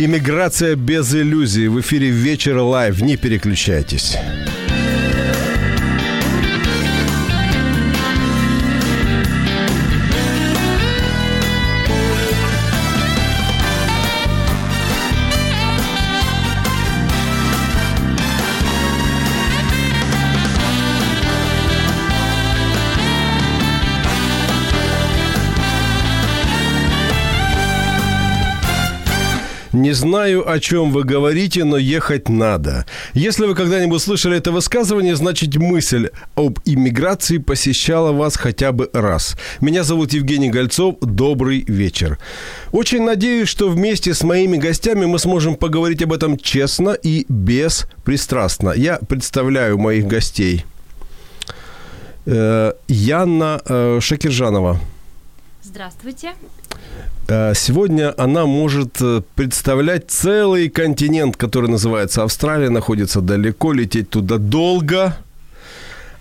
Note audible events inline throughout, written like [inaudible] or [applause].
Иммиграция без иллюзий. В эфире «Вечер live». Не переключайтесь. Не знаю, о чем вы говорите, но ехать надо. Если вы когда-нибудь слышали это высказывание, значит мысль об иммиграции посещала вас хотя бы раз. Меня зовут Евгений Гольцов. Добрый вечер. Очень надеюсь, что вместе с моими гостями мы сможем поговорить об этом честно и беспристрастно. Я представляю моих гостей. Э, Яна э, Шакиржанова. Здравствуйте. Э, Сегодня она может э, представлять целый континент, который называется Австралия, находится далеко, лететь туда долго.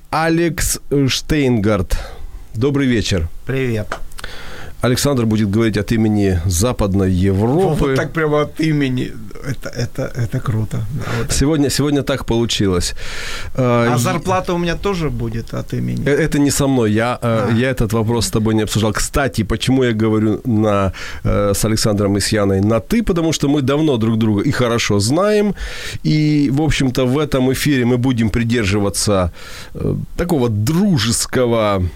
Алекс Штейнгард. Добрый вечер. Привет. Александр будет говорить от имени Западной Европы. Вот так прямо от имени. Это, это, это круто. Да, вот. Сегодня, сегодня так получилось. А Э, зарплата у меня тоже будет от имени. Э, Это не со мной. Я, э, А. я этот вопрос с тобой не обсуждал. Кстати, почему я говорю на, э, с Александром и с Яной на «ты»? Потому что мы давно друг друга и хорошо знаем. И, в общем-то, в этом эфире мы будем придерживаться такого дружеского дру-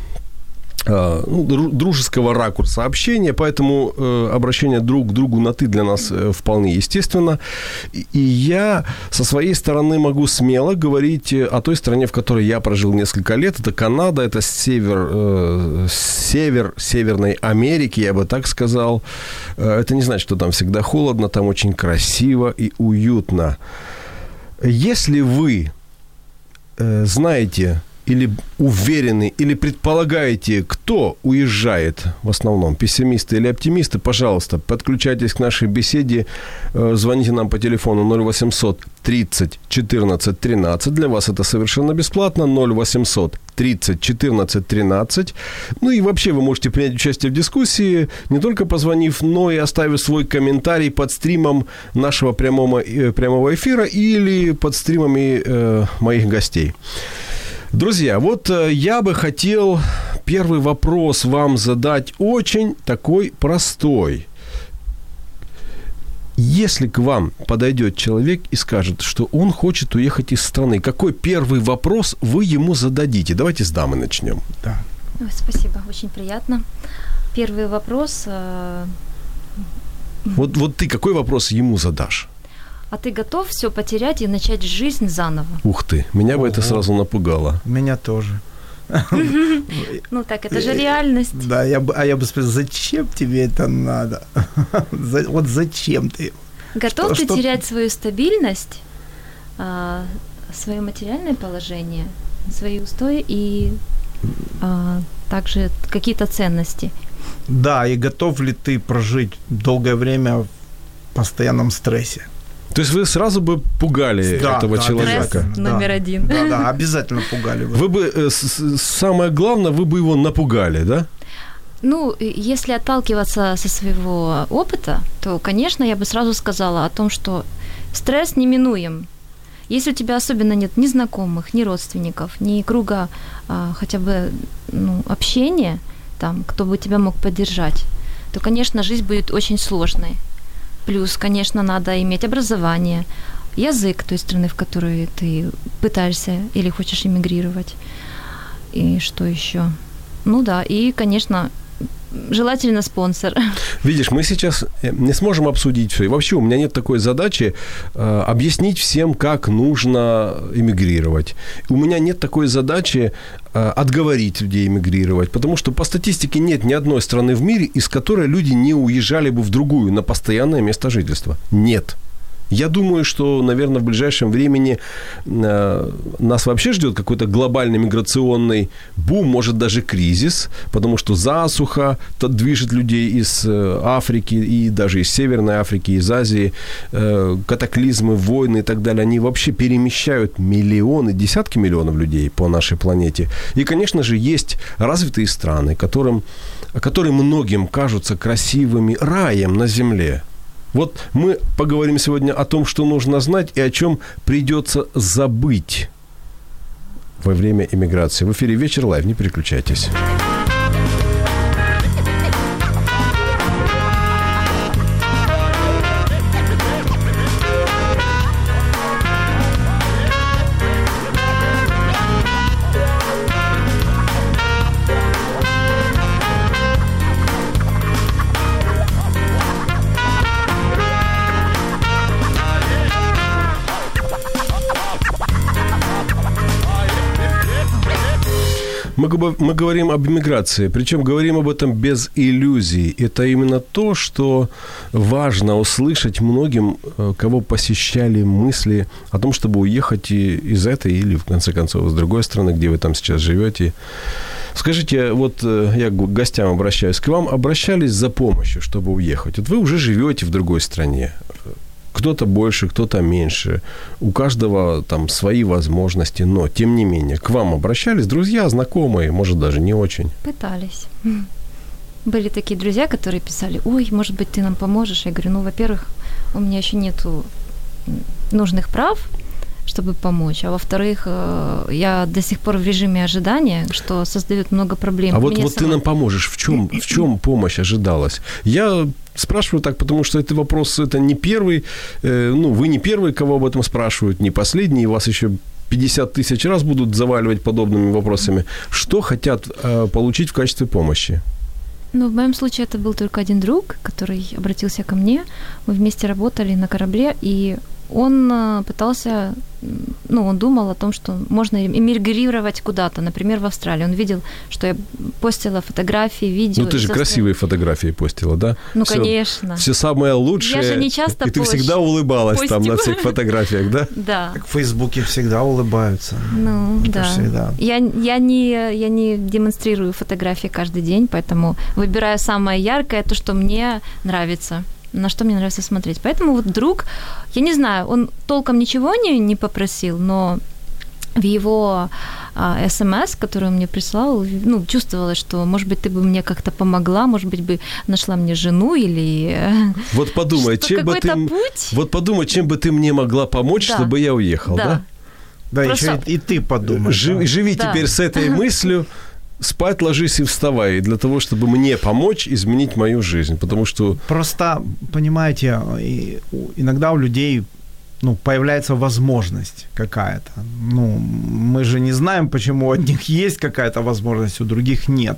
дружеского ракурса общения, поэтому э, обращение друг к другу на «ты» для нас э, вполне естественно. И- я со своей стороны могу смело говорить э, о той стране, в которой я прожил несколько лет. Это Канада, это север, э, север Северной Америки, я бы так сказал. Э, Это не значит, что там всегда холодно, там очень красиво и уютно. Если вы э, знаете или уверены, или предполагаете, кто уезжает в основном, пессимисты или оптимисты, пожалуйста, подключайтесь к нашей беседе, э, звоните нам по телефону 0800 30 14 13. Для вас это совершенно бесплатно. 0800 30 14 13. Ну и вообще вы можете принять участие в дискуссии, не только позвонив, но и оставив свой комментарий под стримом нашего прямого, э, прямого эфира или под стримами э, моих гостей. Друзья, вот э, я бы хотел первый вопрос вам задать очень такой простой. Если к вам подойдет человек и скажет, что он хочет уехать из страны, какой первый вопрос вы ему зададите? Давайте с дамы начнем. Да. Ой, спасибо, очень приятно. Первый вопрос. э, Вот, вот ты какой вопрос ему задашь? А ты готов все потерять и начать жизнь заново? Ух ты, меня бы это Ого. сразу напугало. Меня тоже. [laughs] Ну так, это же реальность. Да, я бы, а я бы спросил, зачем тебе это надо? [laughs] Вот зачем ты? Готов ты терять свою стабильность, а, свое материальное положение, свои устои и а, также какие-то ценности? Да, и готов ли ты прожить долгое время в постоянном стрессе? То есть вы сразу бы пугали Да, этого да, человека? Стресс Да. номер один. Да, да, обязательно пугали бы. Вы бы, э, самое главное, вы бы его напугали, да? Ну, если отталкиваться со своего опыта, то, конечно, я бы сразу сказала о том, что стресс неминуем. Если у тебя особенно нет ни знакомых, ни родственников, ни круга а, хотя бы ну, общения, там, кто бы тебя мог поддержать, то, конечно, жизнь будет очень сложной. Плюс, конечно, надо иметь образование, язык той страны, в которой ты пытаешься или хочешь эмигрировать. И что еще? Ну да, и, конечно, желательно спонсор. Видишь, мы сейчас э, не сможем обсудить все. И вообще у меня нет такой задачи э, объяснить всем, как нужно эмигрировать. У меня нет такой задачи э, отговорить людей эмигрировать, потому что по статистике нет ни одной страны в мире, из которой люди не уезжали бы в другую на постоянное место жительства. Нет. Я думаю, что, наверное, в ближайшем времени э, нас вообще ждет какой-то глобальный миграционный бум, может даже кризис, потому что засуха движет людей из э, Африки и даже из Северной Африки, из Азии, э, катаклизмы, войны и так далее, они вообще перемещают миллионы, десятки миллионов людей по нашей планете. И, конечно же, есть развитые страны, которым, которые многим кажутся красивыми раем на земле – вот мы поговорим сегодня о том, что нужно знать и о чем придется забыть во время иммиграции. В эфире «Вечер live». Не переключайтесь. Мы, мы говорим об иммиграции, причем говорим об этом без иллюзий. Это именно то, что важно услышать многим, э, кого посещали мысли о том, чтобы уехать из этой или, в конце концов, с другой страны, где вы там сейчас живете. Скажите, вот э, я к гостям обращаюсь, к вам обращались за помощью, чтобы уехать? Вот вы уже живете в другой стране, кто-то больше, кто-то меньше. У каждого там свои возможности, но тем не менее к вам обращались друзья, знакомые, может даже не очень. Пытались. Были такие друзья, которые писали, ой, может быть, ты нам поможешь. Я говорю, ну, во-первых, у меня еще нету нужных прав, чтобы помочь. А во-вторых, э, я до сих пор в режиме ожидания, что создает много проблем. А вот, вот сама... ты нам поможешь. В чем, в чем помощь ожидалась? Я спрашиваю так, потому что это вопрос, это не первый, э, ну, вы не первый, кого об этом спрашивают, не последний, и вас еще 50 тысяч раз будут заваливать подобными вопросами. Что хотят э, получить в качестве помощи? Ну, в моем случае это был только один друг, который обратился ко мне. Мы вместе работали на корабле, и он э, пытался, ну, он думал о том, что можно эмигрировать куда-то, например, в Австралию. Он видел, что я постила фотографии, видео. Ну, ты же красивые фотографии постила, да? Ну, всё, конечно. Все самое лучшее. Я же не часто И ты всегда улыбалась постим. там на всех фотографиях, да? [laughs] Да. Так в Фейсбуке всегда улыбаются. Ну, да. Всегда. Я, я, не, я не демонстрирую фотографии каждый день, поэтому выбираю самое яркое, то, что мне нравится на что мне нравится смотреть. Поэтому вот друг, я не знаю, он толком ничего не, не попросил, но в его а, смс, который он мне прислал, ну, чувствовалось, что, может быть, ты бы мне как-то помогла, может быть, бы нашла мне жену или... Вот подумай, чем бы ты... Путь? Вот подумай, чем бы ты мне могла помочь, да. чтобы я уехал, да? Да, да Просто... еще и, и ты подумай. Жи, да. Живи да. теперь с этой [laughs] мыслью, спать ложись и вставай. Для того, чтобы мне помочь изменить мою жизнь, потому что... Просто, понимаете, иногда у людей ну, появляется возможность какая-то. Ну, мы же не знаем, почему у одних есть какая-то возможность, у других нет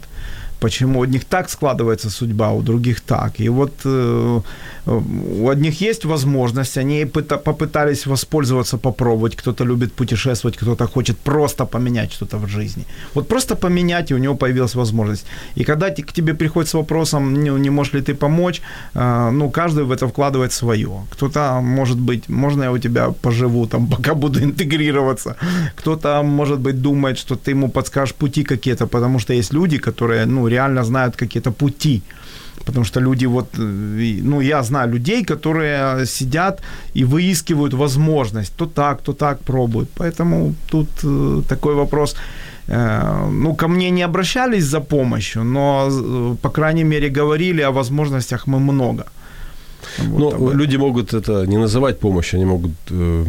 почему у одних так складывается судьба, у других так. И вот э, у одних есть возможность, они попытались воспользоваться, попробовать. Кто-то любит путешествовать, кто-то хочет просто поменять что-то в жизни. Вот просто поменять, и у него появилась возможность. И когда к тебе приходит с вопросом, не, не можешь ли ты помочь, э, ну, каждый в это вкладывает свое. Кто-то, может быть, можно я у тебя поживу, там, [laughs] пока буду интегрироваться. Кто-то, может быть, думает, что ты ему подскажешь пути какие-то, потому что есть люди, которые, ну, реально знают какие-то пути. Потому что люди вот, э, ну, я знаю людей, которые сидят и выискивают возможность. То так, то так пробуют. Поэтому тут э, такой вопрос. Э, ну, ко мне не обращались за помощью, но, по крайней мере, говорили о возможностях мы много. Вот ну, люди могут это не называть помощью, они могут э,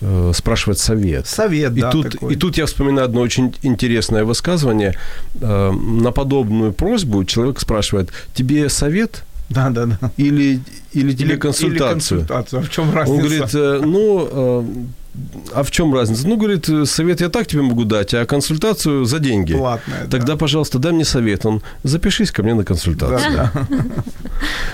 э, спрашивать совет. Совет, и да. Тут, такой. и тут я вспоминаю одно очень интересное высказывание. Э, на подобную просьбу человек спрашивает, тебе совет? Да, да, да. Или, или тебе или, консультацию? Или консультацию. А в чем разница? Он говорит, э, ну, э, а в чем разница? Ну, говорит, совет я так тебе могу дать, а консультацию за деньги. Платная, Тогда, да. пожалуйста, дай мне совет. Он, запишись ко мне на консультацию. Да, да. [laughs]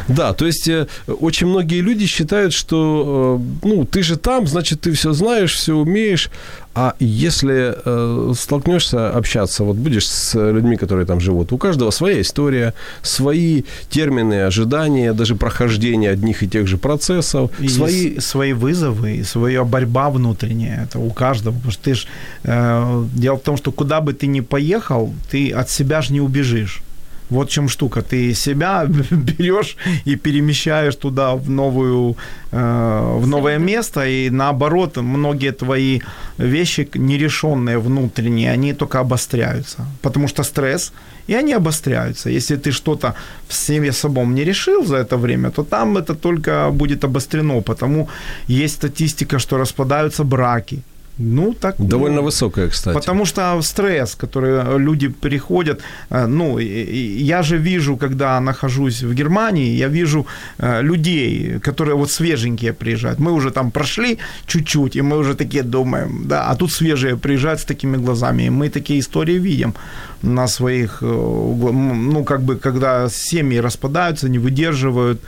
Да, то есть э, очень многие люди считают, что, э, ну, ты же там, значит, ты все знаешь, все умеешь. А если э, столкнешься общаться, вот будешь с людьми, которые там живут, у каждого своя история, свои термины, ожидания, даже прохождение одних и тех же процессов, И свои... свои вызовы, и своя борьба внутренняя. Это у каждого. Потому что ты ж, э, дело в том, что куда бы ты ни поехал, ты от себя же не убежишь. Вот в чем штука. Ты себя [laughs] берешь и перемещаешь туда в новую, э, в новое место, и наоборот, многие твои вещи нерешенные внутренние, они только обостряются. Потому что стресс, и они обостряются. Если ты что-то в себе собом не решил за это время, то там это только будет обострено. Потому есть статистика, что распадаются браки. Ну, так Довольно ну, высокая, кстати. Потому что стресс, который люди переходят, э, ну, я же вижу, когда нахожусь в Германии, я вижу э, людей, которые вот свеженькие приезжают. Мы уже там прошли чуть-чуть, и мы уже такие думаем, да, а тут свежие приезжают с такими глазами, и мы такие истории видим на своих, э, ну, как бы, когда семьи распадаются, не выдерживают,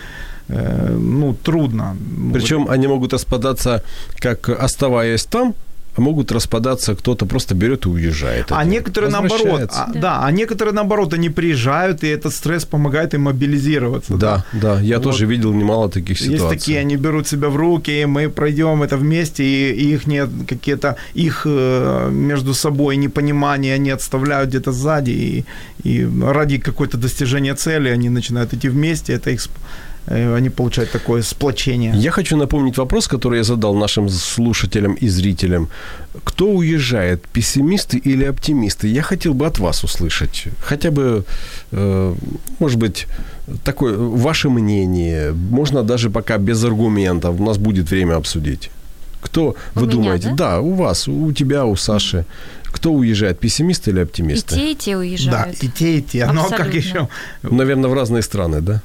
э, ну, трудно. Причем они могут распадаться, как оставаясь там, могут распадаться, кто-то просто берет и уезжает. А некоторые наоборот, а, да. а некоторые наоборот, они приезжают, и этот стресс помогает им мобилизироваться. Да, да, я Вот. тоже видел немало таких ситуаций. Есть такие, они берут себя в руки, и мы пройдем это вместе, и их нет какие-то, их э, между собой непонимания они отставляют где-то сзади, и, и ради какой-то достижения цели они начинают идти вместе, это их, они получают такое сплочение. Я хочу напомнить вопрос, который я задал нашим слушателям и зрителям. Кто уезжает, пессимисты или оптимисты? Я хотел бы от вас услышать. Хотя бы, э, может быть, такое ваше мнение. Можно даже пока без аргументов. У нас будет время обсудить. Кто, У вы меня, думаете? да? у вас, у тебя, у Саши. Кто уезжает, пессимисты или И оптимисты? те, и те уезжают. Да, и те, и те. Ну, а как Абсолютно. еще? Наверное, в разные страны, да?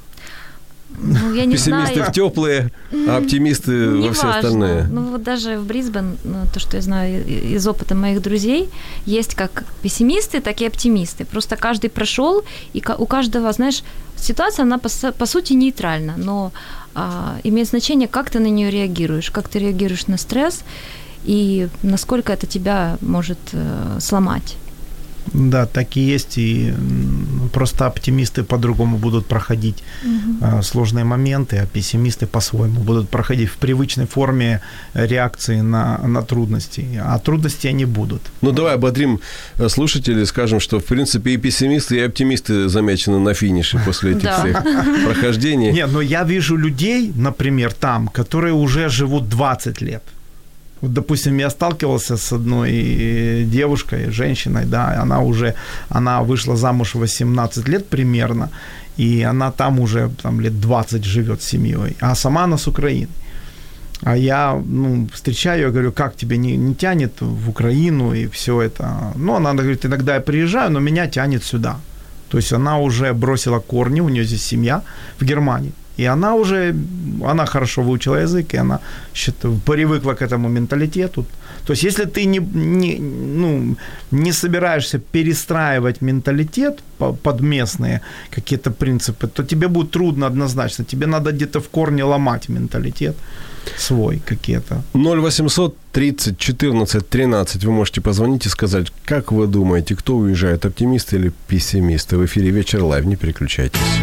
Ну, я не Пессимисты знаю. в теплые, а оптимисты во все Неважно. остальные. Ну вот даже в Брисбен, ну, то, что я знаю из опыта моих друзей, есть как пессимисты, так и оптимисты. Просто каждый прошел, и у каждого, знаешь, ситуация, она по, по сути нейтральна, но а, имеет значение, как ты на нее реагируешь, как ты реагируешь на стресс и насколько это тебя может э, сломать. Да, так и есть, и просто оптимисты по-другому будут проходить э, сложные моменты, а пессимисты по-своему будут проходить в привычной форме реакции на, на трудности, а трудности они будут. Ну, давай ободрим э, слушателей, скажем, что, в принципе, и пессимисты, и оптимисты замечены на финише после этих всех [laughs] прохождений. Нет, но я вижу людей, например, там, которые уже живут 20 лет. Вот, допустим, я сталкивался с одной э, девушкой, женщиной, да, она уже, она вышла замуж в 18 лет примерно, и она там уже там, лет 20 живет с семьей, а сама она с Украины. А я, ну, встречаю, я говорю, как тебе не, не тянет в Украину и все это. Ну, она говорит, иногда я приезжаю, но меня тянет сюда. То есть она уже бросила корни, у нее здесь семья в Германии. И она уже, она хорошо выучила язык, и она привыкла к этому менталитету. То есть если ты не, не, ну, не собираешься перестраивать менталитет по- под местные какие-то принципы, то тебе будет трудно однозначно. Тебе надо где-то в корне ломать менталитет свой какие-то. 0800 30 14 13. Вы можете позвонить и сказать, как вы думаете, кто уезжает, оптимисты или пессимисты? В эфире «Вечер live», не переключайтесь.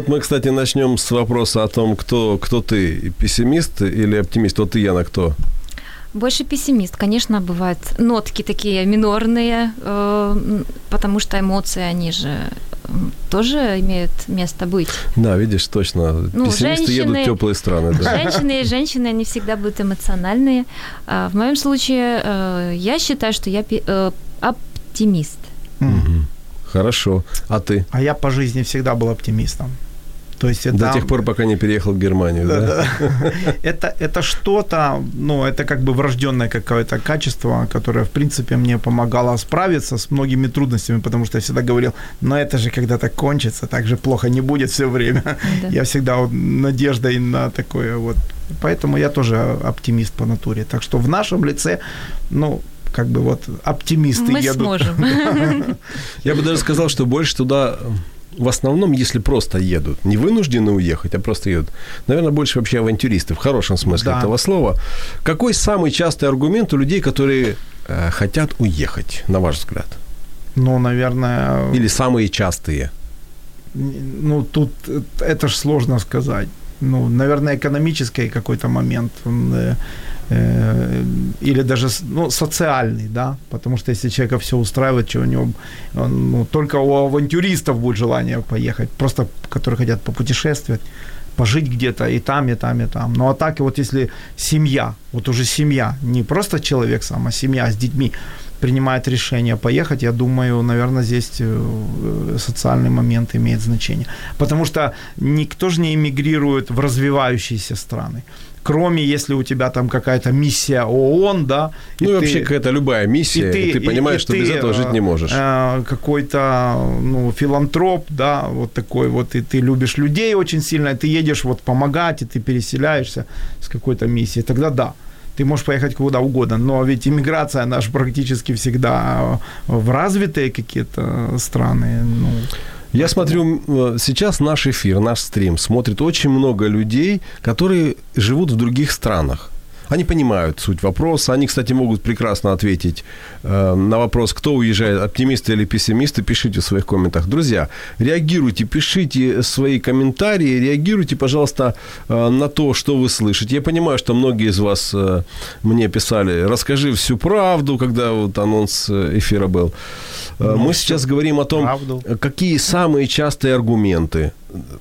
Вот мы, кстати, начнем с вопроса о том, кто, кто ты, пессимист или оптимист. Вот ты, Яна, кто? Больше пессимист. Конечно, бывают нотки такие минорные, э, потому что эмоции, они же тоже имеют место быть. Да, видишь, точно. Ну, Пессимисты женщины- едут в теплые страны. Да. Женщины и женщины, они всегда будут эмоциональные. А В моем случае э, я считаю, что я э, оптимист. Мгм. Хорошо. А ты? А я по жизни всегда был оптимистом. То есть это... До тех пор, пока не переехал в Германию, да? Это, это что-то, ну, это как бы врожденное какое-то качество, которое, в принципе, мне помогало справиться с многими трудностями, потому что я всегда говорил, но это же когда-то кончится, так же плохо не будет все время. Да. Я всегда вот надеждой на такое вот. Поэтому я тоже оптимист по натуре. Так что в нашем лице, ну, как бы вот оптимисты Мы едут. сможем. [laughs] Я бы даже сказал, что больше туда в основном, если просто едут, не вынуждены уехать, а просто едут, наверное, больше вообще авантюристы, в хорошем смысле Да. этого слова. Какой самый частый аргумент у людей, которые э, хотят уехать, на ваш взгляд? Ну, наверное, Или самые частые? Ну, тут это ж сложно сказать. Ну, наверное, экономический какой-то момент, э, э, или даже ну, социальный, да, потому что если человека все устраивает, что у него, ну, только у авантюристов будет желание поехать, просто которые хотят попутешествовать, пожить где-то и там, и там, и там. Ну, а так, вот если семья, вот уже семья, не просто человек сам, а семья с детьми, принимает решение поехать, я думаю, наверное, здесь э, социальный момент имеет значение. Потому что никто же не эмигрирует в развивающиеся страны. Кроме, если у тебя там какая-то миссия ООН, да. Ну, и ты- вообще какая-то любая миссия, и ты, понимаешь, и что без ты, этого жить не э, можешь. э, какой-то, ну, филантроп, да, вот такой вот, и ты любишь людей очень сильно, и ты едешь вот помогать, и ты переселяешься с какой-то миссией, тогда да, ты можешь поехать куда угодно, но ведь иммиграция, она же практически всегда в развитые какие-то страны, ну, Я смотрю, э, сейчас наш эфир, наш стрим смотрит очень много людей, которые живут в других странах. Они понимают суть вопроса. Они, кстати, могут прекрасно ответить э, на вопрос, кто уезжает, оптимисты или пессимисты. Пишите в своих комментах. Друзья, реагируйте, пишите свои комментарии, реагируйте, пожалуйста, э, на то, что вы слышите. Я понимаю, что многие из вас э, мне писали, расскажи всю правду, когда вот анонс э, эфира был. Э, Мы сейчас говорим о том, правду. какие самые частые аргументы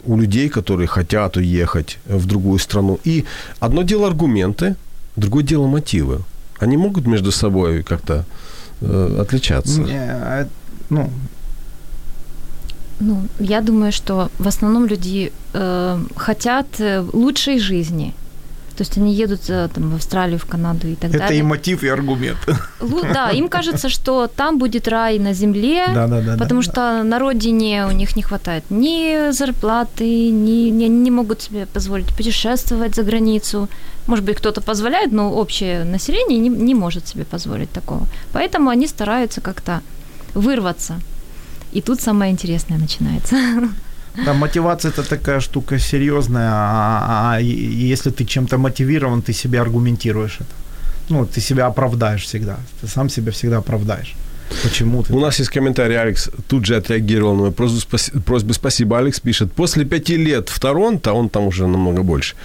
у людей, которые хотят уехать в другую страну. И одно дело аргументы, другое дело мотивы. Они могут между собой как-то э, отличаться. не, э, ну, Ну, я думаю, что в основном люди э, хотят э, лучшей жизни. То есть они едут э, там, в Австралию, в Канаду и так это далее. и мотив, и аргумент. Да, им кажется, что там будет рай на земле, Да-да-да. потому что на родине у них не хватает ни зарплаты, ни, ни- они не могут себе позволить путешествовать за границу. Может быть, кто-то позволяет, но общее население не, не может себе позволить такого. Поэтому они стараются как-то вырваться. И тут самое интересное начинается. [laughs] Да, мотивация это такая штука серьезная, а, а и- если ты чем-то мотивирован, ты себе аргументируешь это. Ну, ты себя оправдаешь всегда. Ты сам себя всегда оправдаешь. Почему ты? У нас есть комментарий, Алекс тут же отреагировал на мою просьбу, спаси- просьбу спасибо. Алекс пишет, после пяти лет в Торонто, он там уже намного больше,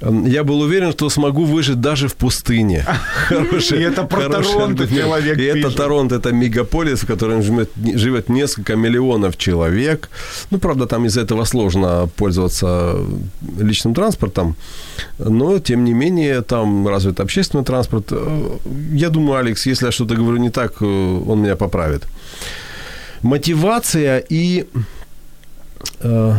я был уверен, что смогу выжить даже в пустыне. [laughs] Хороший- И это про Торонто человек И это. Торонто, это мегаполис, в котором живет, живет несколько миллионов человек. Ну, правда, там из-за этого сложно пользоваться личным транспортом, но, тем не менее, там развит общественный транспорт. Э, Я думаю, Алекс, если я что-то говорю не так, э, он меня поправит. Мотивация и э,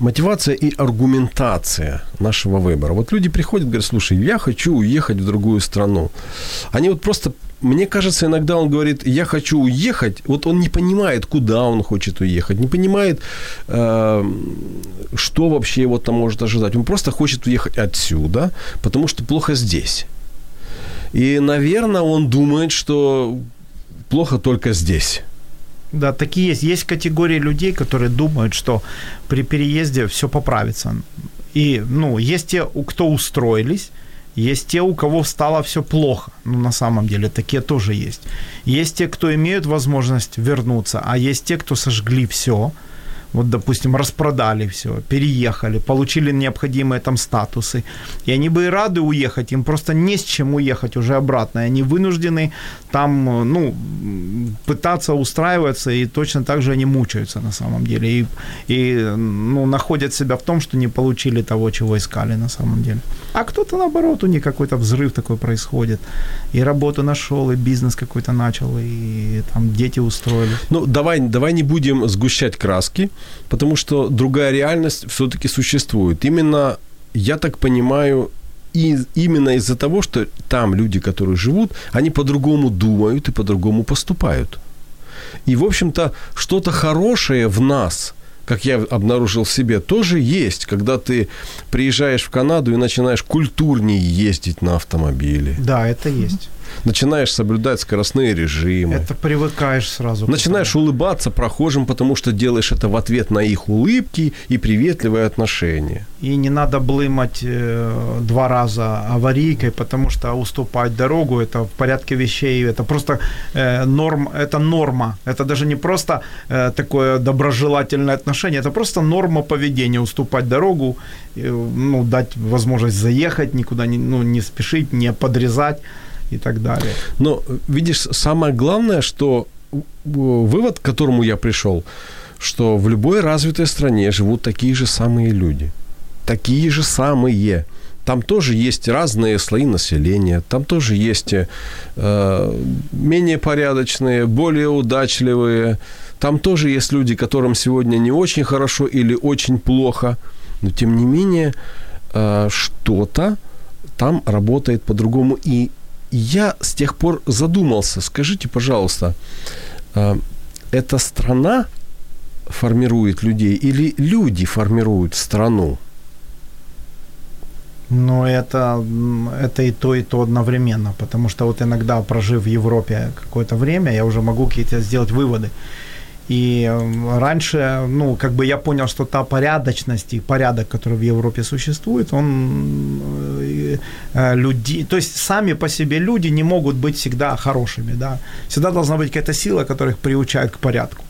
мотивация и аргументация нашего выбора. Вот люди приходят, говорят, слушай, я хочу уехать в другую страну. Они вот просто, мне кажется, иногда он говорит, я хочу уехать, вот он не понимает, куда он хочет уехать, не понимает, э, что вообще его там может ожидать. Он просто хочет уехать отсюда, потому что плохо здесь. И, наверное, он думает, что плохо только здесь. Да, такие есть. Есть категории людей, которые думают, что при переезде все поправится. И, ну, есть те, кто устроились, есть те, у кого стало все плохо. Ну, на самом деле, такие тоже есть. Есть те, кто имеют возможность вернуться, а есть те, кто сожгли все, вот, допустим, распродали все, переехали, получили необходимые там статусы. И они бы и рады уехать, им просто не с чем уехать уже обратно. И они вынуждены там, ну, пытаться устраиваться, и точно так же они мучаются на самом деле. И, и ну, находят себя в том, что не получили того, чего искали на самом деле. А кто-то, наоборот, у них какой-то взрыв такой происходит. И работу нашел, и бизнес какой-то начал, и там дети устроились. Ну, давай, давай не будем сгущать краски, потому что другая реальность все-таки существует. Именно, я так понимаю, и именно из-за того, что там люди, которые живут, они по-другому думают и по-другому поступают. И, в общем-то, что-то хорошее в нас, как я обнаружил в себе, тоже есть, когда ты приезжаешь в Канаду и начинаешь культурнее ездить на автомобиле. Да, это есть начинаешь соблюдать скоростные режимы. Это привыкаешь сразу. Начинаешь улыбаться прохожим, потому что делаешь это в ответ на их улыбки и приветливые отношения. И не надо блымать э, два раза аварийкой, потому что уступать дорогу это в порядке вещей, это просто э, норм, это норма, это даже не просто э, такое доброжелательное отношение, это просто норма поведения, уступать дорогу, э, ну, дать возможность заехать, никуда не, ну, не спешить, не подрезать и так далее. Но, видишь, самое главное, что вывод, к которому я пришел, что в любой развитой стране живут такие же самые люди. Такие же самые. Там тоже есть разные слои населения, там тоже есть э, менее порядочные, более удачливые, там тоже есть люди, которым сегодня не очень хорошо или очень плохо, но тем не менее э, что-то там работает по-другому. И я с тех пор задумался, скажите, пожалуйста, а, эта страна формирует людей или люди формируют страну? Ну, это, это и то, и то одновременно, потому что вот иногда, прожив в Европе какое-то время, я уже могу какие-то сделать выводы. И раньше, ну, как бы я понял, что та порядочность и порядок, который в Европе существует, он э, э, люди, то есть сами по себе люди не могут быть всегда хорошими, да. Всегда должна быть какая-то сила, которая их приучает к порядку.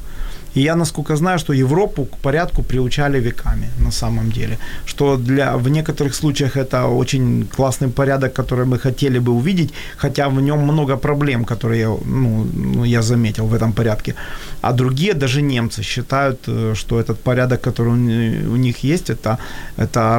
И я, насколько знаю, что Европу к порядку приучали веками на самом деле. Что для, в некоторых случаях это очень классный порядок, который мы хотели бы увидеть, хотя в нем много проблем, которые ну, ну, я заметил в этом порядке. А другие, даже немцы, считают, э, что этот порядок, который у них есть, это, это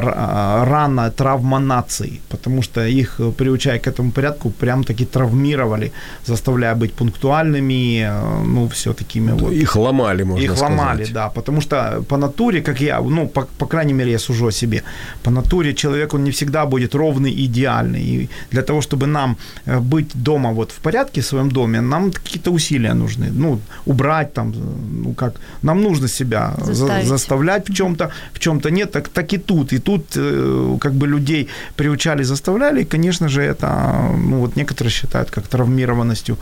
рана, травма нации, потому что их, приучая к этому порядку, прям таки травмировали, заставляя быть пунктуальными, э, ну, все такими вот. Их ломали можно Их сказать. ломали, да, потому что по натуре, как я, ну, по, по крайней мере, я сужу о себе, по натуре человек, он не всегда будет ровный и идеальный. И для того, чтобы нам э, быть дома вот в порядке в своем доме, нам какие-то усилия нужны. Ну, убрать там, ну, как, нам нужно себя Заставить. заставлять в чем-то, в чем-то нет, так, так и тут. И тут э, как бы людей приучали, заставляли, и, конечно же, это, ну, вот некоторые считают как травмированностью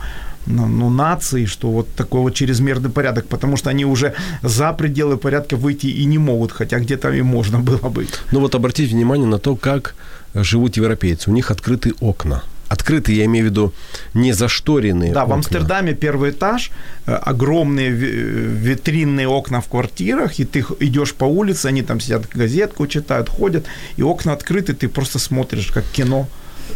ну, ну, нации, что вот такой вот чрезмерный порядок, потому что они уже за пределы порядка выйти и не могут, хотя где-то и можно было бы. Ну вот обратите внимание на то, как живут европейцы. У них открыты окна. Открытые, я имею в виду, не зашторенные Да, окна. в Амстердаме первый этаж, э, огромные витринные окна в квартирах, и ты идешь по улице, они там сидят, газетку читают, ходят, и окна открыты, ты просто смотришь, как кино.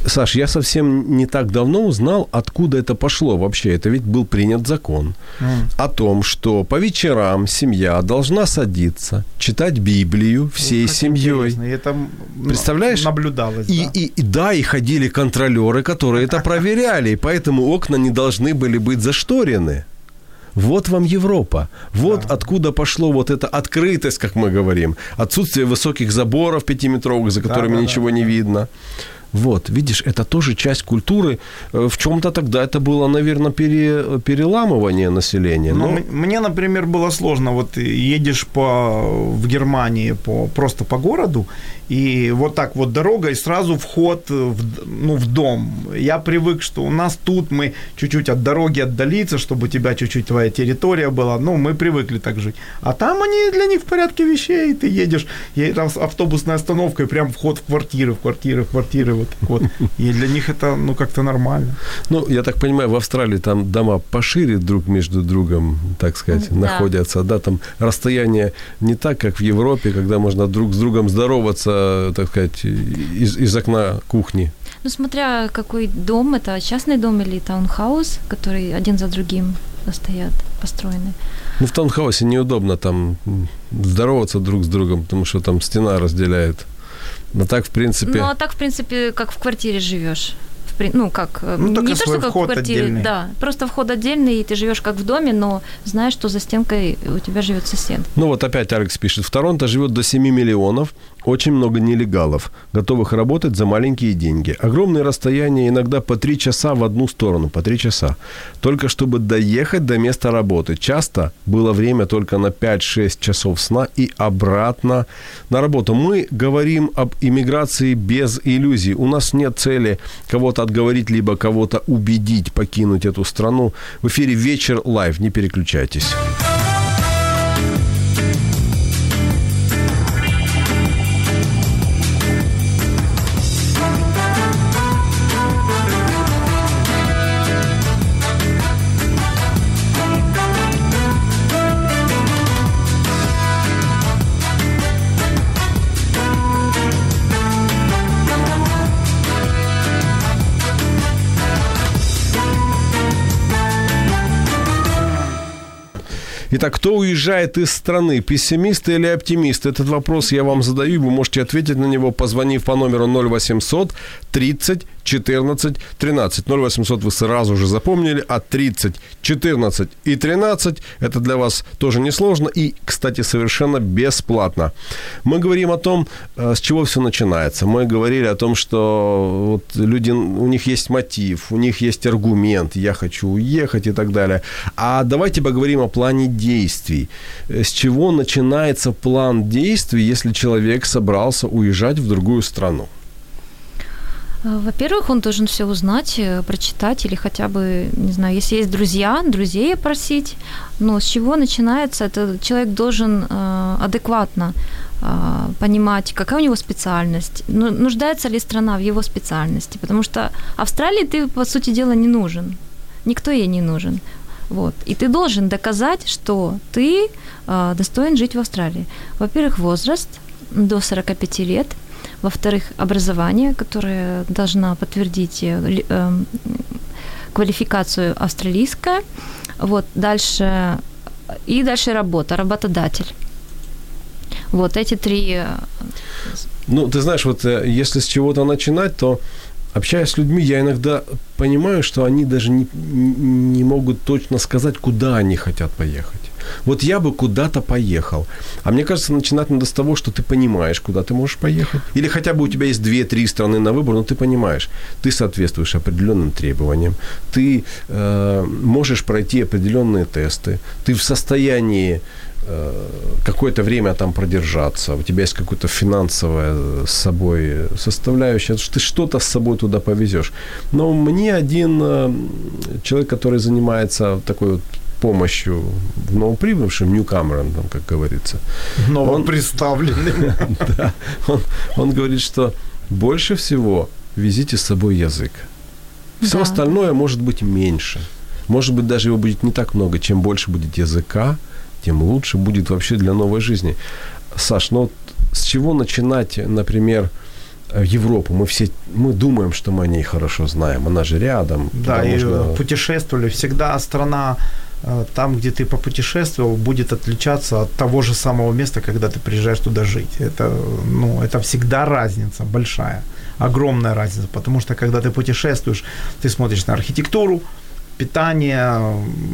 Саш, я совсем не так давно узнал, откуда это пошло вообще. Это ведь был принят закон mm. о том, что по вечерам семья должна садиться, читать Библию всей ну, семьей. Это Представляешь? Наблюдалось. И, да. И, и да, и ходили контролеры, которые это проверяли, и поэтому окна не должны были быть зашторены. Вот вам Европа. Вот да. откуда пошло вот эта открытость, как мы говорим. Отсутствие высоких заборов пятиметровых, за которыми да, да, ничего да, не да. видно. Вот, видишь, это тоже часть культуры. Э, в чем-то тогда это было, наверное, пере, переламывание населения. Но... Ну, мне, например, было сложно. Вот едешь по, в Германии по, просто по городу, и вот так вот дорога, и сразу вход в, ну, в дом. Я привык, что у нас тут мы чуть-чуть от дороги отдалиться, чтобы у тебя чуть-чуть твоя территория была. Ну, мы привыкли так жить. А там они для них в порядке вещей. Ты едешь, и там автобусная остановка, и прям вход в квартиры, в квартиры, в квартиры. Вот вот. И для них это, ну, как-то нормально. Ну, я так понимаю, в Австралии там дома пошире друг между другом, так сказать, Да. находятся, да, там расстояние не так, как в Европе, когда можно друг с другом здороваться, так сказать, из, из окна кухни. Ну, смотря какой дом, это частный дом или таунхаус, который один за другим стоят, построены. Ну, в таунхаусе неудобно там здороваться друг с другом, потому что там стена разделяет. Но так, в принципе... Ну, а так, в принципе, как в квартире живешь. В при- Ну, как, э, Ну, только не то, что как в квартире, отдельный. да, просто вход отдельный, и ты живешь как в доме, но знаешь, что за стенкой у тебя живет сосед. Ну вот опять Алекс пишет. В Торонто живет до 7 миллионов, очень много нелегалов, готовых работать за маленькие деньги. Огромные расстояния, иногда по 3 часа в одну сторону, по 3 часа. Только чтобы доехать до места работы. Часто было время только на 5-6 часов сна и обратно на работу. Мы говорим об иммиграции без иллюзий. У нас нет цели кого-то отговорить, либо кого-то убедить покинуть эту страну. В эфире «Вечер live». Не переключайтесь. Итак, кто уезжает из страны, пессимисты или оптимисты? Этот вопрос я вам задаю, вы можете ответить на него, позвонив по номеру 0800 30 14 13. 0800 вы сразу же запомнили, а 30 14 и 13 это для вас тоже несложно и, кстати, совершенно бесплатно. Мы говорим о том, э, с чего все начинается. Мы говорили о том, что вот люди, у них есть мотив, у них есть аргумент, я хочу уехать и так далее. А давайте поговорим о плане действий. Э, С чего начинается план действий, если человек собрался уезжать в другую страну? Во-первых, он должен все узнать, э, прочитать или хотя бы, не знаю, если есть друзья, друзей опросить. Но с чего начинается? Это человек должен э, адекватно э, понимать, какая у него специальность, ну, нуждается ли страна в его специальности. Потому что Австралии ты, по сути дела, не нужен. Никто ей не нужен. Вот. И ты должен доказать, что ты достоин жить в Австралии. Во-первых, возраст до 45 лет. Во-вторых, образование, которое должна подтвердить э, эм, квалификацию австралийская. Вот, дальше и дальше работа, работодатель. Вот эти три э, Ну, ты знаешь, вот э, если с чего-то начинать, то общаясь с людьми, я иногда понимаю, что они даже не, не могут точно сказать, куда они хотят поехать. Вот я бы куда-то поехал. А мне кажется, начинать надо с того, что ты понимаешь, куда ты можешь поехать. Или хотя бы у тебя есть 2-3 страны на выбор, но ты понимаешь, ты соответствуешь определенным требованиям, ты э, можешь пройти определенные тесты, ты в состоянии э, какое-то время там продержаться, у тебя есть какая-то финансовая с собой составляющая, ты что-то с собой туда повезешь. Но мне один э, человек, который занимается такой вот помощью новоприбывшим, ньюкамерам, там, как говорится, Новоприставленный. [laughs] да, он, он говорит, что больше всего везите с собой язык. Все Да. остальное может быть меньше. Может быть, даже его будет не так много. Чем больше будет языка, тем лучше будет вообще для новой жизни. Саш, ну вот с чего начинать, например, э, Европу? Мы все, мы думаем, что мы о ней хорошо знаем. Она же рядом. Да, и можно- путешествовали. Всегда страна там, где ты попутешествовал, будет отличаться от того же самого места, когда ты приезжаешь туда жить. Это, ну, это всегда разница большая, огромная разница, потому что когда ты путешествуешь, ты смотришь на архитектуру, питание,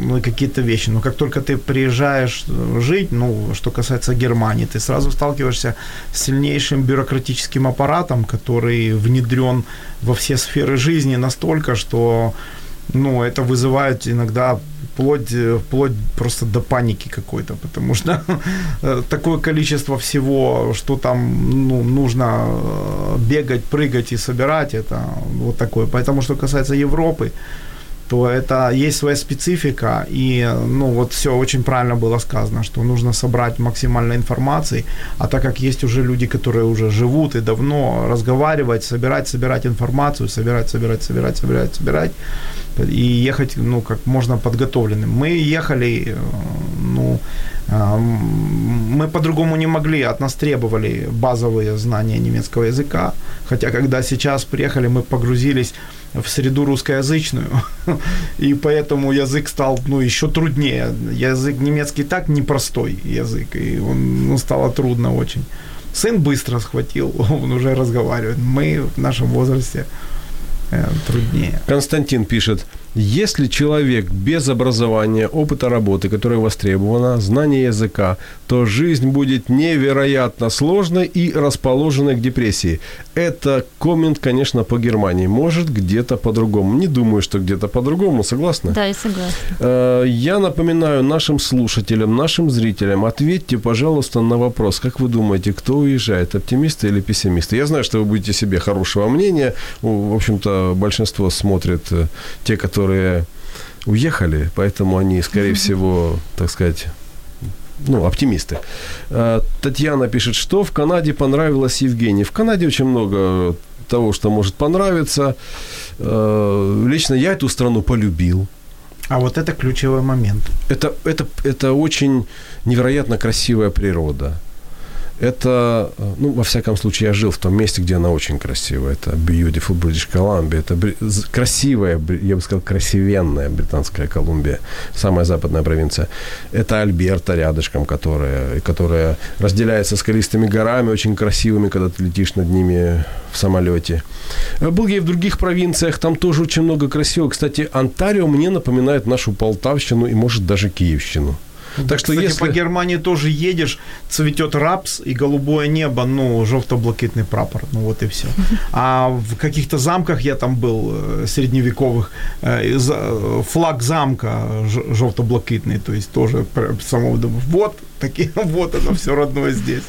ну и какие-то вещи. Но как только ты приезжаешь э, жить, ну, что касается Германии, ты сразу сталкиваешься с сильнейшим бюрократическим аппаратом, который внедрен во все сферы жизни настолько, что ну, это вызывает иногда вплоть, э, вплоть просто до паники какой-то, потому что [laughs] э, такое количество всего, что там ну, нужно э, бегать, прыгать и собирать, это вот такое. Поэтому, что касается Европы, то это есть своя специфика, и, ну, вот все очень правильно было сказано, что нужно собрать максимально информации, а так как есть уже люди, которые уже живут и давно разговаривать, собирать, собирать информацию, собирать, собирать, собирать, собирать, собирать, и ехать, ну, как можно подготовленным. Мы ехали, э, ну, э, мы по-другому не могли, от нас требовали базовые знания немецкого языка, хотя когда сейчас приехали, мы погрузились в среду русскоязычную, [laughs] и поэтому язык стал, ну, еще труднее. Язык немецкий так непростой язык, и он, ну, стало трудно очень. Сын быстро схватил, [laughs] он уже разговаривает. Мы в нашем возрасте э, труднее. Константин пишет, если человек без образования, опыта работы, которое востребовано, знания языка, то жизнь будет невероятно сложной и расположенной к депрессии. Это коммент, конечно, по Германии. Может, где-то по-другому. Не думаю, что где-то по-другому. Согласна? Да, я согласна. Э, я напоминаю нашим слушателям, нашим зрителям, ответьте, пожалуйста, на вопрос, как вы думаете, кто уезжает, оптимисты или пессимисты? Я знаю, что вы будете себе хорошего мнения. В общем-то, большинство смотрит э, те, которые уехали, поэтому они, скорее всего, так сказать, ну, оптимисты. Э, Татьяна пишет, что в Канаде понравилось Евгении. В Канаде очень много того, что может понравиться. Э, Лично я эту страну полюбил. А вот это ключевой момент. Это, это, это очень невероятно красивая природа. Это, ну, во всяком случае, я жил в том месте, где она очень красивая. Это Beautiful British Columbia. Это бри- красивая, я бы сказал, красивенная Британская Колумбия. Самая западная провинция. Это Альберта рядышком, которая, которая разделяется скалистыми горами, очень красивыми, когда ты летишь над ними в самолете. Был я и в других провинциях, там тоже очень много красивого. Кстати, Онтарио мне напоминает нашу Полтавщину и, может, даже Киевщину. Так что Кстати, если... по Германии тоже едешь, цветет рапс и голубое небо, ну, желто-блакитный прапор, ну вот и все. [laughs] А в каких-то замках я там был, э, средневековых, э, э, флаг замка желто-блакитный, то есть тоже самого думаю, вот, такие, [laughs] вот оно все родное здесь.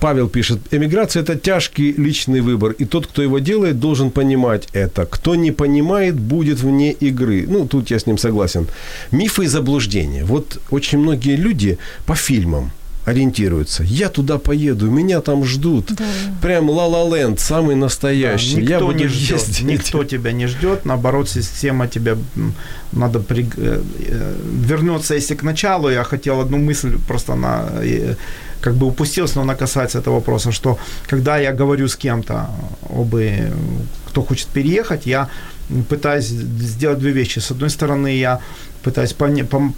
Павел пишет, эмиграция – это тяжкий личный выбор, и тот, кто его делает, должен понимать это. Кто не понимает, будет вне игры. Ну, тут я с ним согласен. Мифы и заблуждения. Вот очень многие люди по фильмам ориентируются. Я туда поеду, меня там ждут. Да. Прям ла-ла-ленд, самый настоящий. Да, никто я буду не ждет, ездить. Никто тебя не ждет. Наоборот, система тебя надо при... Э, вернуться, если к началу. Я хотел одну мысль просто на э, как бы упустился, но она касается этого вопроса, что когда я говорю с кем-то об, кто хочет переехать, я пытаюсь сделать две вещи. С одной стороны, я пытаюсь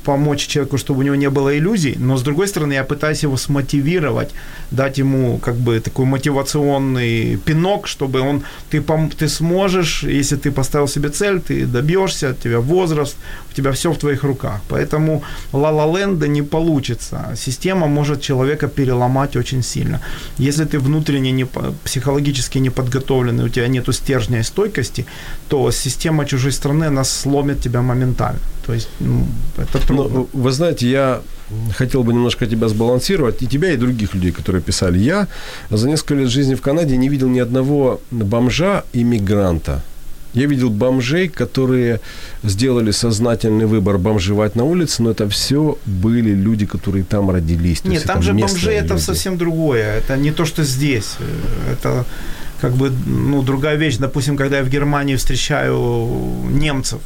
помочь человеку, чтобы у него не было иллюзий, но с другой стороны, я пытаюсь его смотивировать, дать ему как бы такой мотивационный пинок, чтобы он, ты, ты сможешь, если ты поставил себе цель, ты добьешься, у тебя возраст, у тебя все в твоих руках. Поэтому ла-ла-ленда не получится. Система может человека переломать очень сильно. Если ты внутренне, не, психологически не подготовленный, у тебя нету стержня и стойкости, то система чужой страны, она сломит тебя моментально. То есть ну, это трудно. Но, вы знаете, я хотел бы немножко тебя сбалансировать, и тебя, и других людей, которые писали. Я за несколько лет жизни в Канаде не видел ни одного бомжа и мигранта. Я видел бомжей, которые сделали сознательный выбор бомжевать на улице, но это все были люди, которые там родились. Нет, там же бомжи люди. это совсем другое. Это не то, что здесь. Это как бы ну, другая вещь. Допустим, когда я в Германии встречаю немцев,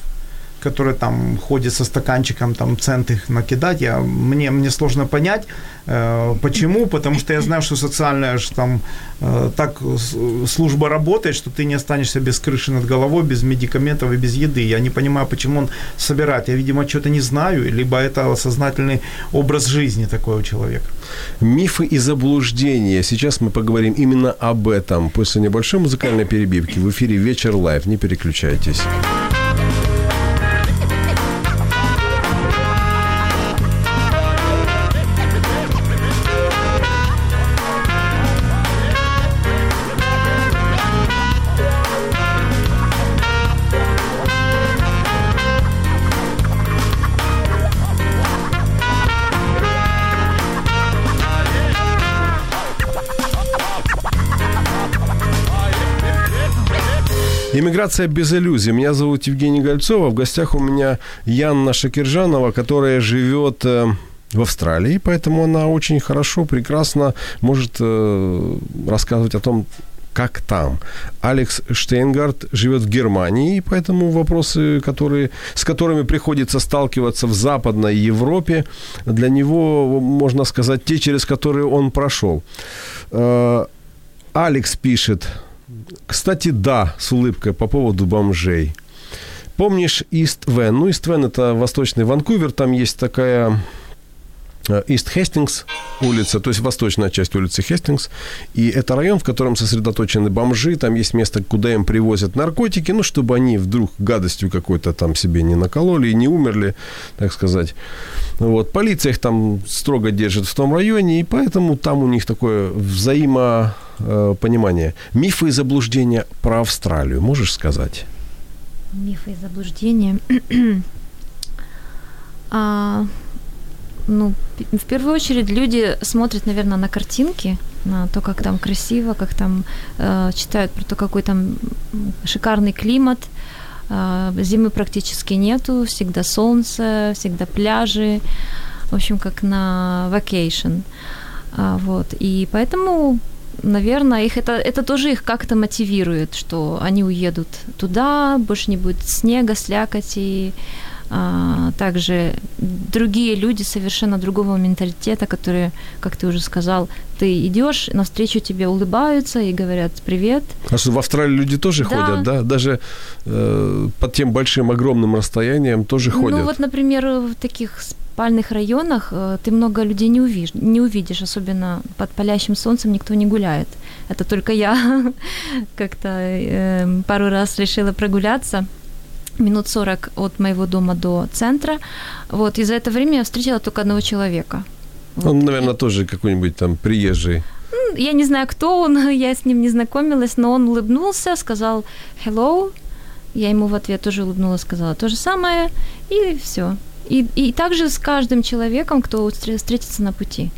который там ходит со стаканчиком, там цент их накидать, я, мне, мне сложно понять, э, почему, потому что я знаю, что социальная ж, там э, так служба работает, что ты не останешься без крыши над головой, без медикаментов и без еды. Я не понимаю, почему он собирает. Я, видимо, что-то не знаю, либо это сознательный образ жизни такой у человека. Мифы и заблуждения. Сейчас мы поговорим именно об этом после небольшой музыкальной перебивки в эфире «Вечер live». Не переключайтесь. Иммиграция без иллюзий. Меня зовут Евгений Гольцова. В гостях у меня Янна Шакиржанова, которая живет э, в Австралии, поэтому она очень хорошо, прекрасно может э, рассказывать о том, как там. Алекс Штейнгард живет в Германии, и поэтому вопросы, которые, с которыми приходится сталкиваться в Западной Европе, для него, можно сказать, те, через которые он прошел. Э, Алекс пишет, кстати, да, с улыбкой по поводу бомжей. Помнишь Ист Вен? Ну, Ист Вен – это восточный Ванкувер, там есть такая Ист Хестингс улица, то есть восточная часть улицы Хестингс. И это район, в котором сосредоточены бомжи. Там есть место, куда им привозят наркотики, ну, чтобы они вдруг гадостью какой-то там себе не накололи и не умерли, так сказать. Вот. Полиция их там строго держит в том районе, и поэтому там у них такое взаимопонимание. Мифы и заблуждения про Австралию, можешь сказать? Мифы и заблуждения. [clears throat] а, ну, в первую очередь люди смотрят, наверное, на картинки, на то, как там красиво, как там э, читают про то, какой там шикарный климат. Э, зимы практически нету, всегда солнце, всегда пляжи. В общем, как на vacation. А, вот. И поэтому наверное, их это, это тоже их как-то мотивирует, что они уедут туда, больше не будет снега, слякоти, также другие люди совершенно другого менталитета, которые, как ты уже сказал, ты идешь, навстречу тебе улыбаются и говорят привет. А что в Австралии люди тоже да. ходят, да? Даже э, под тем большим огромным расстоянием тоже ну, ходят. Ну вот, например, в таких спальных районах э, ты много людей не увидишь, не увидишь, особенно под палящим солнцем никто не гуляет. Это только я [laughs] как-то э, пару раз решила прогуляться минут 40 от моего дома до центра. Вот, и за это время я встретила только одного человека. Вот. Он, наверное, тоже какой-нибудь там приезжий. Я не знаю, кто он, [laughs] я с ним не знакомилась, но он улыбнулся, сказал «hello», я ему в ответ тоже улыбнулась, сказала то же самое, и все. И, и также с каждым человеком, кто встретится на пути.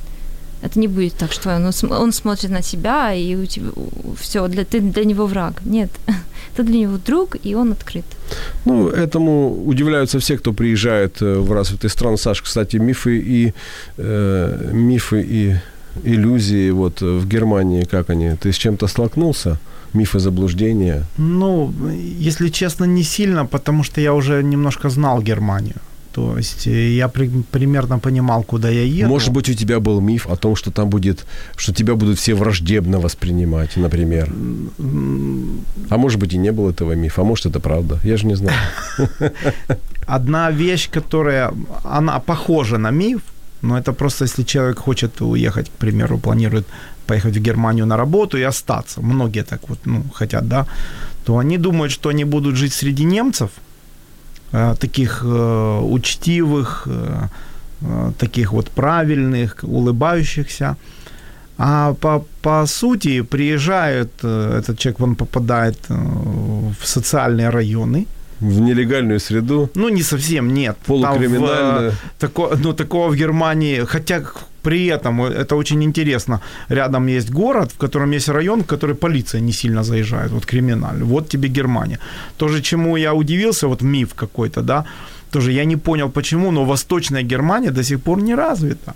Это не будет так, что он, он смотрит на себя, и у тебя все, для, ты для него враг. Нет, [laughs] ты для него друг, и он открыт. Ну, этому удивляются все, кто приезжает э, в развитые страны. Саш, кстати, мифы и э, мифы и иллюзии вот в Германии, как они? Ты с чем-то столкнулся? Мифы заблуждения? Ну, если честно, не сильно, потому что я уже немножко знал Германию. То есть э, я при, примерно понимал, куда я еду. Может быть, у тебя был миф о том, что там будет, что тебя будут все враждебно воспринимать, например. А может быть, и не было этого мифа, а может, это правда. Я же не знаю. [laughs] Одна вещь, которая, она похожа на миф, но это просто, если человек хочет уехать, к примеру, планирует поехать в Германию на работу и остаться, многие так вот, ну, хотят, да, то они думают, что они будут жить среди немцев – таких э, учтивых, э, таких вот правильных, улыбающихся. А по, по сути приезжает, этот человек, он попадает в социальные районы, в нелегальную среду? Ну, не совсем, нет. Полукриминальную? тако, ну, такого в Германии, хотя при этом, это очень интересно, рядом есть город, в котором есть район, в который полиция не сильно заезжает, вот криминальный. Вот тебе Германия. Тоже, чему я удивился, вот миф какой-то, да, тоже я не понял почему, но Восточная Германия до сих пор не развита.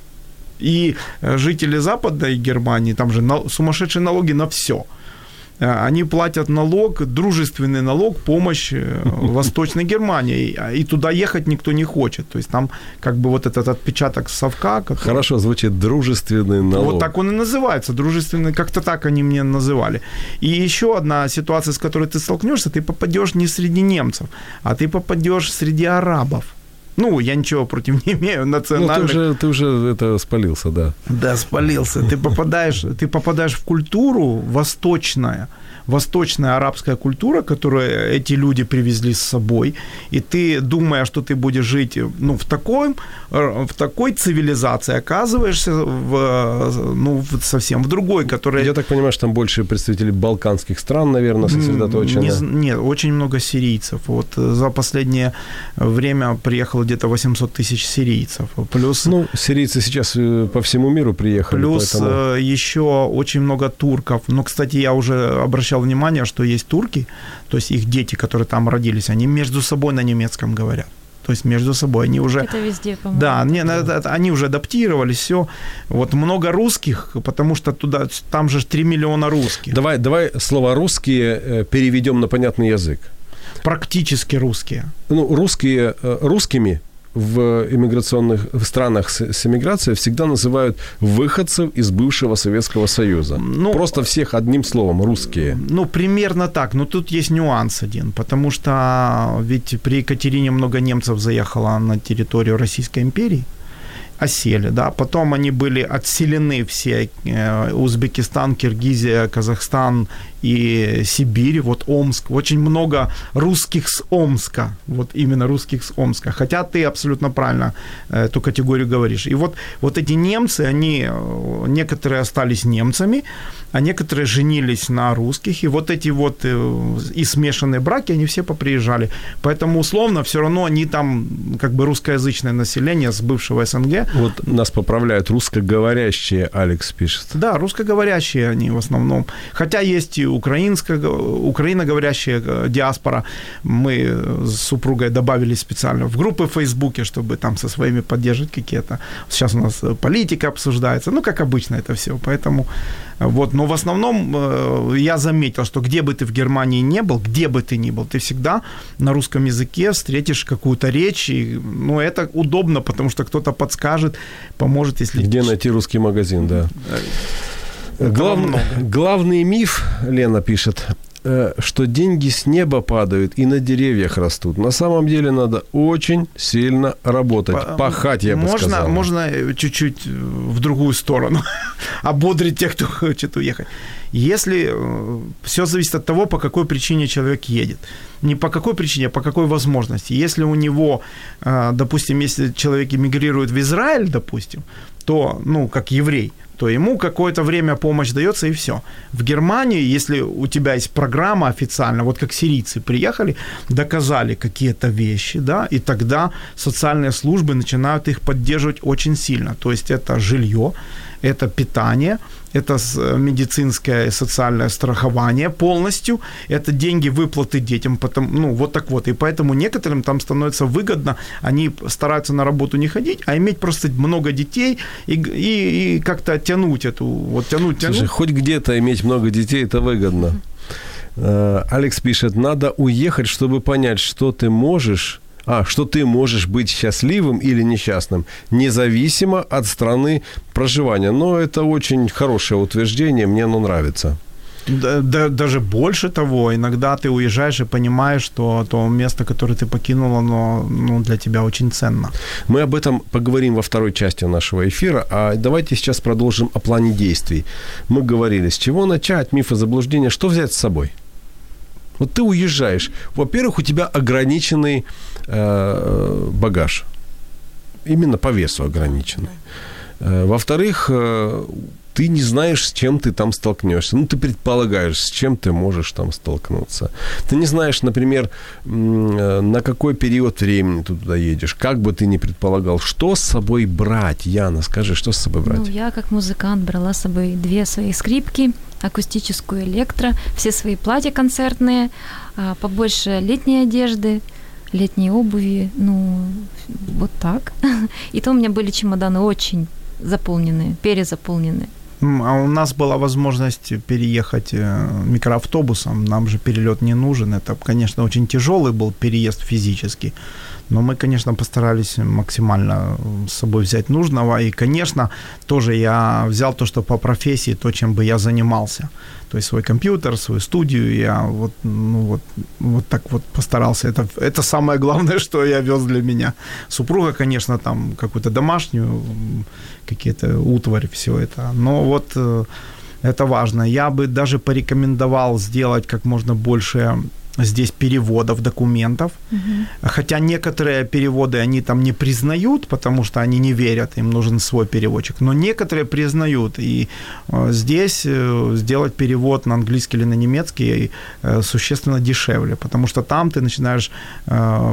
И э, жители Западной Германии, там же сумасшедшие налоги на все – Э, они платят налог, дружественный налог, помощь э, [laughs] Восточной Германии, и туда ехать никто не хочет. То есть там как бы вот этот отпечаток совка. Который... Хорошо звучит дружественный налог. Вот так он и называется, дружественный, как-то так они мне называли. И еще одна ситуация, с которой ты столкнешься, ты попадешь не среди немцев, а ты попадешь среди арабов. Ну, я ничего против не имею национальных. Ну, ты уже, ты уже это спалился, да. Да, спалился. Ты попадаешь, ты попадаешь в культуру восточную, восточная арабская культура, которую эти люди привезли с собой, и ты, думая, что ты будешь жить ну, в, такой, в такой цивилизации, оказываешься в, ну, совсем в другой, которая... Я так понимаю, что там больше представителей балканских стран, наверное, сосредоточено. Не, нет, очень много сирийцев. Вот за последнее время приехало где-то 800 тысяч сирийцев. Плюс... Ну, сирийцы сейчас э, по всему миру приехали. Плюс поэтому... Э, еще очень много турков. Ну, кстати, я уже обращался обращал внимание, что есть турки, то есть их дети, которые там родились, они между собой на немецком говорят. То есть между собой они уже... Это везде, по-моему. Да, не, это- это- они уже адаптировались, все. Вот много русских, потому что туда, там же 3 миллиона русских. Давай, давай слово «русские» э, переведем на понятный язык. Практически русские. Ну, русские, э, русскими в иммиграционных в странах с, с иммиграцией всегда называют выходцев из бывшего Советского Союза. Ну, Просто всех одним словом русские. Ну, примерно так. Но тут есть нюанс один, потому что ведь при Екатерине много немцев заехало на территорию Российской империи, осели, да, потом они были отселены все, э, Узбекистан, Киргизия, Казахстан и Сибирь, вот Омск, очень много русских с Омска, вот именно русских с Омска, хотя ты абсолютно правильно э, эту категорию говоришь. И вот, вот эти немцы, они, э, некоторые остались немцами, а некоторые женились на русских, и вот эти вот э, и смешанные браки, они все поприезжали. Поэтому условно все равно они там как бы русскоязычное население с бывшего СНГ, Вот нас поправляют русскоговорящие, Алекс пишет. да, русскоговорящие они в основном. Хотя есть и украинско, украиноговорящая э, диаспора. Мы с супругой добавили специально в группы в Фейсбуке, чтобы там со своими поддерживать какие-то. Сейчас у нас э, политика обсуждается. Ну, как обычно это все. Поэтому э, вот. Но в основном я заметил, что где бы ты в Германии не был, где бы ты ни был, ты всегда на русском языке встретишь какую-то речь. И, ну, это удобно, потому что кто-то подскажет, поможет, если... Где найти русский магазин, да. Глав-. Главный миф, Лена пишет, э, что деньги с неба падают и на деревьях растут. На самом деле надо очень сильно работать, По- пахать, я бы можно, сказал. Можно э, чуть-чуть э, в другую сторону [laughs] ободрить тех, кто [laughs] хочет уехать. Если все зависит от того, по какой причине человек едет. Не по какой причине, а по какой возможности. Если у него, допустим, если человек эмигрирует в Израиль, допустим, то, ну, как еврей, то ему какое-то время помощь дается и все. В Германии, если у тебя есть программа официально, вот как сирийцы приехали, доказали какие-то вещи, да, и тогда социальные службы начинают их поддерживать очень сильно. То есть это жилье, это питание, это э, медицинское и социальное страхование полностью, это деньги выплаты детям, потом, ну, вот так вот. И поэтому некоторым там становится выгодно, они стараются на работу не ходить, а иметь просто много детей и, и, и как-то тянуть эту, вот тянуть, тянуть. Слушай, хоть где-то иметь много детей, это выгодно. Э, Алекс пишет, надо уехать, чтобы понять, что ты можешь, а, что ты можешь быть счастливым или несчастным, независимо от страны проживания. Но это очень хорошее утверждение, мне оно нравится. Да- да- даже больше того, иногда ты уезжаешь и понимаешь, что то место, которое ты покинул, оно ну, для тебя очень ценно. Мы об этом поговорим во второй части нашего эфира, а давайте сейчас продолжим о плане действий. Мы говорили, с чего начать, мифы заблуждения, что взять с собой? Вот ты уезжаешь. Во-первых, у тебя ограниченный э, багаж. Именно по весу ограниченный. Э, во-вторых, э, ты не знаешь, с чем ты там столкнешься. Ну, ты предполагаешь, с чем ты можешь там столкнуться. Ты не знаешь, например, э, на какой период времени ты туда едешь. Как бы ты ни предполагал, что с собой брать, Яна, скажи, что с собой брать? Ну, я как музыкант брала с собой две свои скрипки, акустическую электро, все свои платья концертные, а, побольше летней одежды, летней обуви, ну, вот так. [laughs] И то у меня были чемоданы очень заполненные, перезаполненные. А у нас была возможность переехать э, микроавтобусом. Нам же перелет не нужен. Это, конечно, очень тяжелый был переезд физически. Но мы, конечно, постарались максимально с собой взять нужного. И, конечно, тоже я взял то, что по профессии, то, чем бы я занимался. То есть свой компьютер, свою студию. Я вот, ну, вот, вот так вот постарался. Это, это самое главное, [laughs] что я вез для меня. Супруга, конечно, там какую-то домашнюю, какие-то утварь, все это. Но вот э, это важно. Я бы даже порекомендовал сделать как можно больше здесь переводов документов. Хотя некоторые переводы они там не признают, потому что они не верят, им нужен свой переводчик. Но некоторые признают. И э, здесь э, сделать перевод на английский или на немецкий э, существенно дешевле, потому что там ты начинаешь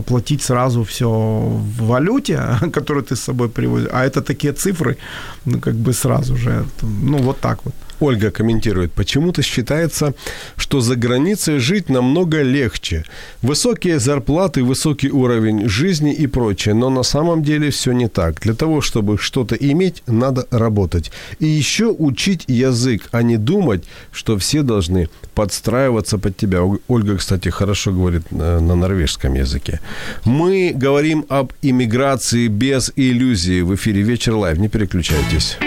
платить сразу все в валюте, [laughs] которую ты с собой привозишь. А это такие цифры, ну, как бы сразу же. Ну, вот так вот. Ольга комментирует, почему-то считается, что за границей жить намного легче. Высокие зарплаты, высокий уровень жизни и прочее. Но на самом деле все не так. Для того, чтобы что-то иметь, надо работать. И еще учить язык, а не думать, что все должны подстраиваться под тебя. Ольга, кстати, хорошо говорит э, на норвежском языке. Мы говорим об иммиграции без иллюзий. В эфире «Вечер live». Не переключайтесь.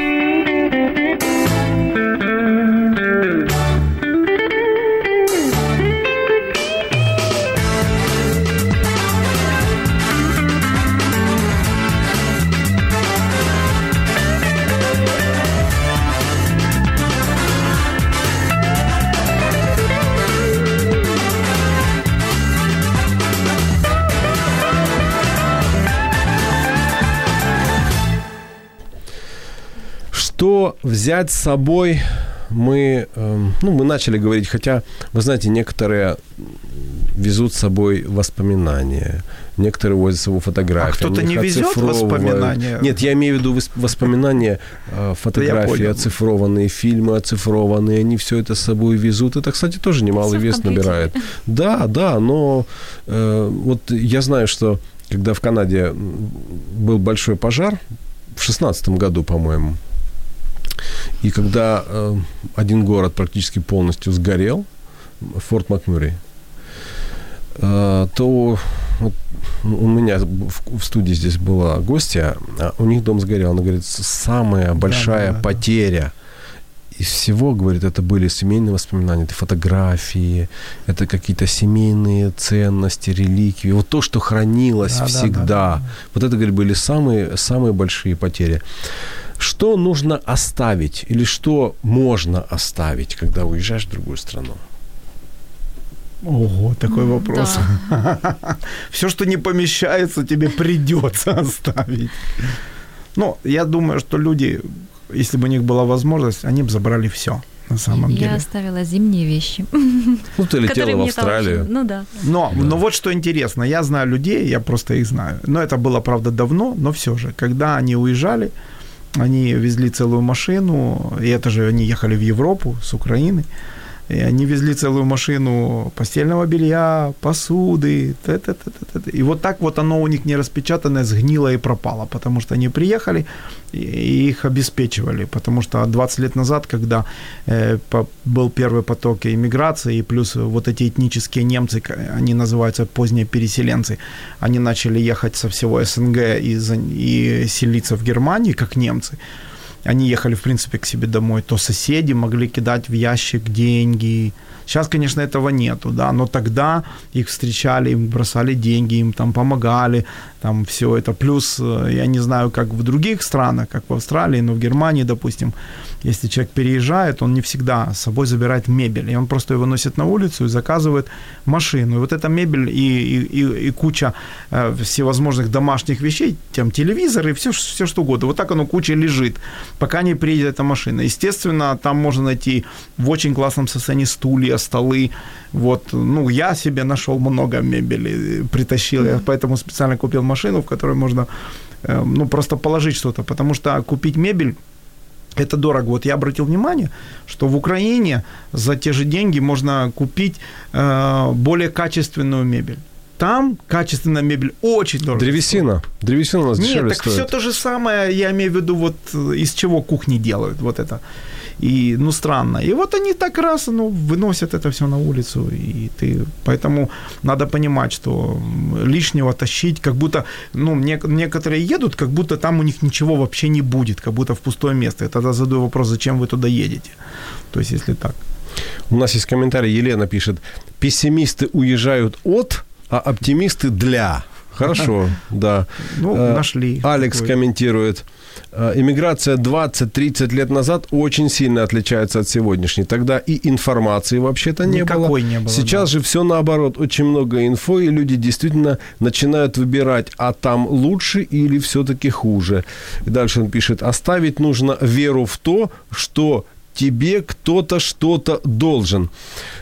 Взять с собой мы, э, ну, мы начали говорить, хотя, вы знаете, некоторые везут с собой воспоминания, некоторые возят с собой фотографии. А кто-то не везет воспоминания? Нет, я имею в виду воспоминания, э, фотографии, оцифрованные, фильмы оцифрованные, они все это с собой везут. Это, кстати, тоже немалый вес набирает. Да, да, но э, вот я знаю, что когда в Канаде был большой пожар, в шестнадцатом году, по-моему, и когда э, один город практически полностью сгорел, Форт Макмюррей, э, то вот, у меня в, в студии здесь была гостья, а у них дом сгорел. Она говорит, самая большая да, да, потеря из всего, говорит, это были семейные воспоминания, это фотографии, это какие-то семейные ценности, реликвии, вот то, что хранилось да, всегда. Да, да, да. Вот это, говорит, были самые, самые большие потери. Что нужно оставить или что можно оставить, когда уезжаешь в другую страну? Ого, такой вопрос. Да. [laughs] Все, что не помещается, тебе придется [laughs] оставить. Ну, я думаю, что люди, если бы у них была возможность, они бы забрали все на самом я деле. Я оставила зимние вещи. [laughs] Ну, ты летела в Австралию. Ну, да. Но, да. но вот что интересно, я знаю людей, я просто их знаю. Но это было, правда, давно, но все же, когда они уезжали, они везли целую машину, и это же они ехали в Европу с Украины. И они везли целую машину постельного белья, посуды. Т -т -т и вот так вот оно у них не распечатанное, сгнило и пропало, потому что они приехали и их обеспечивали. Потому что 20 лет назад, когда э, по, был первый поток иммиграции, и плюс вот эти этнические немцы, они называются поздние переселенцы, они начали ехать со всего СНГ и, и селиться в Германии, как немцы они ехали, в принципе, к себе домой, то соседи могли кидать в ящик деньги. Сейчас, конечно, этого нету, да, но тогда их встречали, им бросали деньги, им там помогали, там все это. Плюс, э, я не знаю, как в других странах, как в Австралии, но в Германии, допустим, если человек переезжает, он не всегда с собой забирает мебель, и он просто его носит на улицу и заказывает машину. И вот эта мебель и, и, и куча э, всевозможных домашних вещей, там телевизор и все, все что угодно, вот так оно куча лежит, пока не приедет эта машина. Естественно, там можно найти в очень классном состоянии стулья, столы. Вот, ну, я себе нашел много мебели, притащил, я поэтому специально купил машину, в которой можно, э, ну, просто положить что-то, потому что купить мебель это дорого. Вот я обратил внимание, что в Украине за те же деньги можно купить э, более качественную мебель. Там качественная мебель очень дорого. Древесина. Стоит. Древесина у нас Нет, так стоит. все то же самое, я имею в виду, вот э, из чего кухни делают, вот это. И, ну, странно. И вот они так раз, ну, выносят это все на улицу, и ты... Поэтому надо понимать, что лишнего тащить, как будто, ну, некоторые едут, как будто там у них ничего вообще не будет, как будто в пустое место. Я тогда задаю вопрос, зачем вы туда едете? То есть, если так. У нас есть комментарий, Елена пишет, пессимисты уезжают от, а оптимисты для. Хорошо, [laughs] да. Ну, э, нашли. Алекс комментирует. Э, иммиграция 20-30 лет назад очень сильно отличается от сегодняшней. Тогда и информации вообще-то не Никакой было. не было. Сейчас да. же все наоборот. Очень много инфо, и люди действительно начинают выбирать, а там лучше или все-таки хуже. И дальше он пишет, оставить нужно веру в то, что тебе кто-то что-то должен.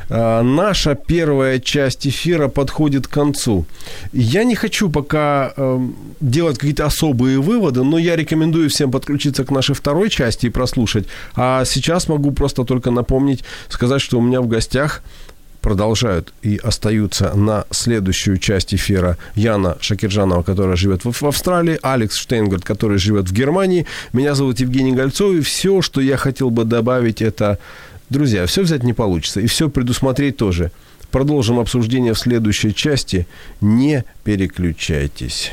А, наша первая часть эфира подходит к концу. Я не хочу пока э, делать какие-то особые выводы, но я рекомендую всем подключиться к нашей второй части и прослушать. А сейчас могу просто только напомнить, сказать, что у меня в гостях продолжают и остаются на следующую часть эфира Яна Шакирджанова, которая живет в Австралии, Алекс Штейнгард, который живет в Германии. Меня зовут Евгений Гольцов, и все, что я хотел бы добавить, это, друзья, все взять не получится, и все предусмотреть тоже. Продолжим обсуждение в следующей части. Не переключайтесь.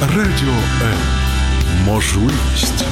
Радіо М. Можливість.